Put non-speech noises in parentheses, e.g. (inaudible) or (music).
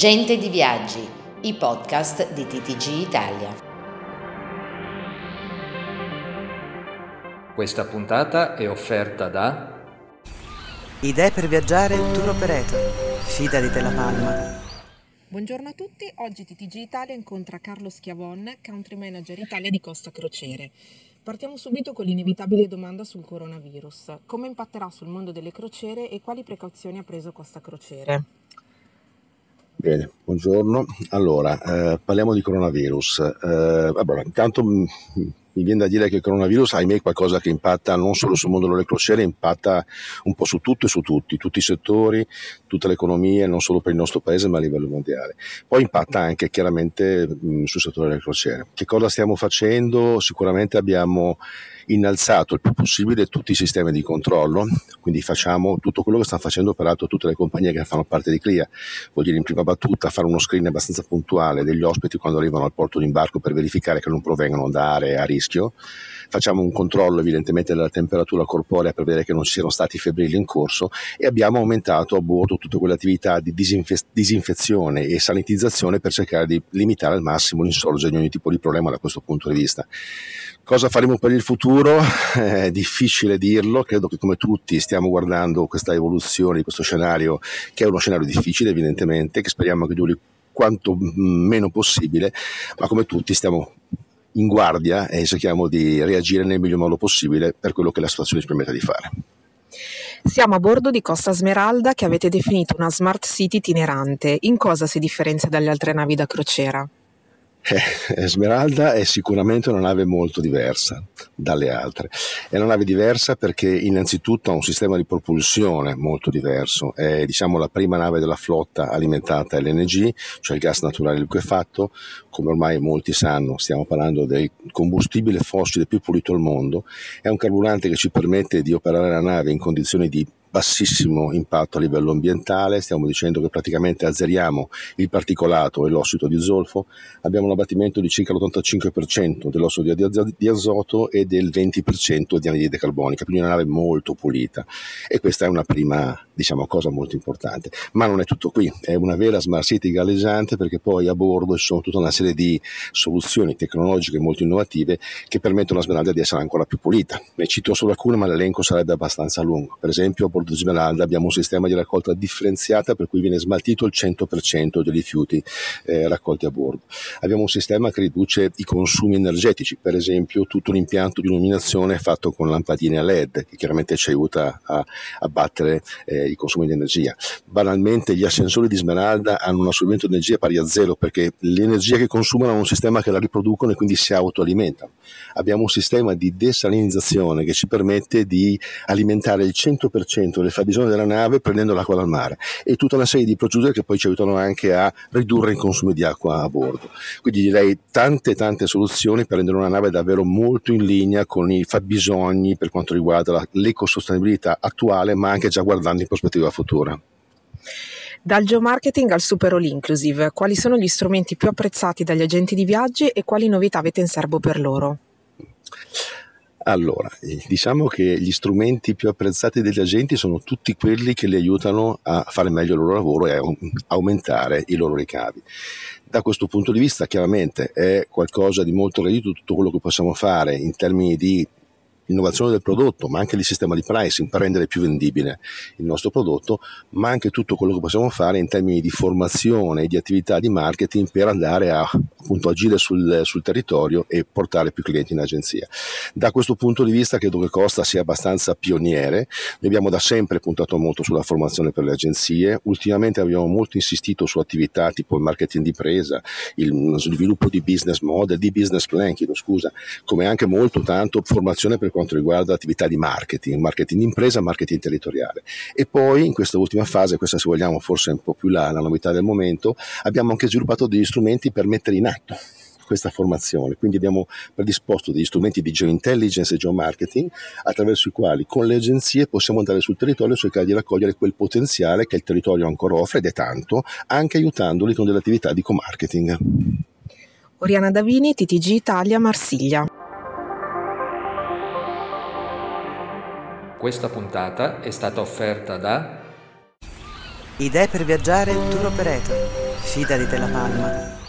Gente di Viaggi, i podcast di TTG Italia. Questa puntata è offerta da Idee per viaggiare tour operator. Fida di Della Palma. Buongiorno a tutti, oggi TTG Italia incontra Carlo Schiavon, Country Manager Italia di Costa Crociere. Partiamo subito con l'inevitabile domanda sul coronavirus. Come impatterà sul mondo delle crociere e quali precauzioni ha preso Costa Crociere? Bene, buongiorno. Allora, eh, parliamo di coronavirus. Eh, allora, intanto mh, mi viene da dire che il coronavirus, ahimè, è qualcosa che impatta non solo sul mondo delle crociere, impatta un po' su tutto e su tutti, tutti i settori, tutte le economie, non solo per il nostro paese ma a livello mondiale. Poi impatta anche chiaramente mh, sul settore delle crociere. Che cosa stiamo facendo? Sicuramente abbiamo innalzato il più possibile tutti i sistemi di controllo, quindi facciamo tutto quello che stanno facendo peraltro tutte le compagnie che fanno parte di CLIA, vuol dire in prima battuta fare uno screen abbastanza puntuale degli ospiti quando arrivano al porto d'imbarco per verificare che non provengano da aree a rischio, facciamo un controllo evidentemente della temperatura corporea per vedere che non ci siano stati febbrili in corso e abbiamo aumentato a bordo tutte quelle attività di disinfe- disinfezione e sanitizzazione per cercare di limitare al massimo l'insorgere di ogni tipo di problema da questo punto di vista. Cosa faremo per il futuro? (laughs) È difficile dirlo, credo che come tutti stiamo guardando questa evoluzione di questo scenario, che è uno scenario difficile evidentemente, che speriamo che duri quanto meno possibile, ma come tutti stiamo in guardia e cerchiamo di reagire nel miglior modo possibile per quello che la situazione ci permette di fare. Siamo a bordo di Costa Smeralda che avete definito una smart city itinerante. In cosa si differenzia dalle altre navi da crociera? Eh, Smeralda è sicuramente una nave molto diversa dalle altre. È una nave diversa perché innanzitutto ha un sistema di propulsione molto diverso. È diciamo la prima nave della flotta alimentata LNG, cioè il gas naturale liquefatto. Come ormai molti sanno, stiamo parlando del combustibile fossile più pulito al mondo. È un carburante che ci permette di operare la nave in condizioni di bassissimo impatto a livello ambientale, stiamo dicendo che praticamente azzeriamo il particolato e l'ossido di zolfo, abbiamo un abbattimento di circa l'85% dell'ossido di azoto e del 20% di anidride carbonica, quindi una nave molto pulita e questa è una prima diciamo, cosa molto importante. Ma non è tutto qui, è una vera smart city galleggiante perché poi a bordo ci sono tutta una serie di soluzioni tecnologiche molto innovative che permettono a Smeralda di essere ancora più pulita. Ne cito solo alcune ma l'elenco sarebbe abbastanza lungo. Per esempio Porto Smeralda abbiamo un sistema di raccolta differenziata per cui viene smaltito il 100% dei rifiuti eh, raccolti a bordo. Abbiamo un sistema che riduce i consumi energetici, per esempio tutto l'impianto di illuminazione è fatto con lampadine a LED che chiaramente ci aiuta a abbattere eh, i consumi di energia. Banalmente gli ascensori di Smeralda hanno un assorbimento di energia pari a zero perché l'energia che consumano è un sistema che la riproducono e quindi si autoalimentano. Abbiamo un sistema di desalinizzazione che ci permette di alimentare il 100% del fabbisogno della nave prendendo l'acqua dal mare e tutta una serie di procedure che poi ci aiutano anche a ridurre il consumo di acqua a bordo. Quindi direi tante tante soluzioni per rendere una nave davvero molto in linea con i fabbisogni per quanto riguarda l'ecosostenibilità attuale ma anche già guardando in prospettiva futura. Dal geomarketing al super all inclusive, quali sono gli strumenti più apprezzati dagli agenti di viaggi e quali novità avete in serbo per loro? Allora, diciamo che gli strumenti più apprezzati degli agenti sono tutti quelli che li aiutano a fare meglio il loro lavoro e a aumentare i loro ricavi. Da questo punto di vista chiaramente è qualcosa di molto gradito tutto quello che possiamo fare in termini di innovazione del prodotto, ma anche il sistema di pricing per rendere più vendibile il nostro prodotto, ma anche tutto quello che possiamo fare in termini di formazione e di attività di marketing per andare a appunto, agire sul, sul territorio e portare più clienti in agenzia. Da questo punto di vista credo che Costa sia abbastanza pioniere, noi abbiamo da sempre puntato molto sulla formazione per le agenzie, ultimamente abbiamo molto insistito su attività tipo il marketing di presa, il sviluppo di business model, di business plan, chiedo scusa, come anche molto tanto formazione per quanto riguarda l'attività di marketing, marketing d'impresa, marketing territoriale. E poi in questa ultima fase, questa se vogliamo forse un po' più la, la novità del momento, abbiamo anche sviluppato degli strumenti per mettere in atto questa formazione. Quindi abbiamo predisposto degli strumenti di geointelligence e geomarketing attraverso i quali con le agenzie possiamo andare sul territorio e cercare di raccogliere quel potenziale che il territorio ancora offre ed è tanto, anche aiutandoli con delle attività di co-marketing. Oriana Davini, TTG Italia, Marsiglia. Questa puntata è stata offerta da Idee per viaggiare tour operator. Fida di Te La Palma.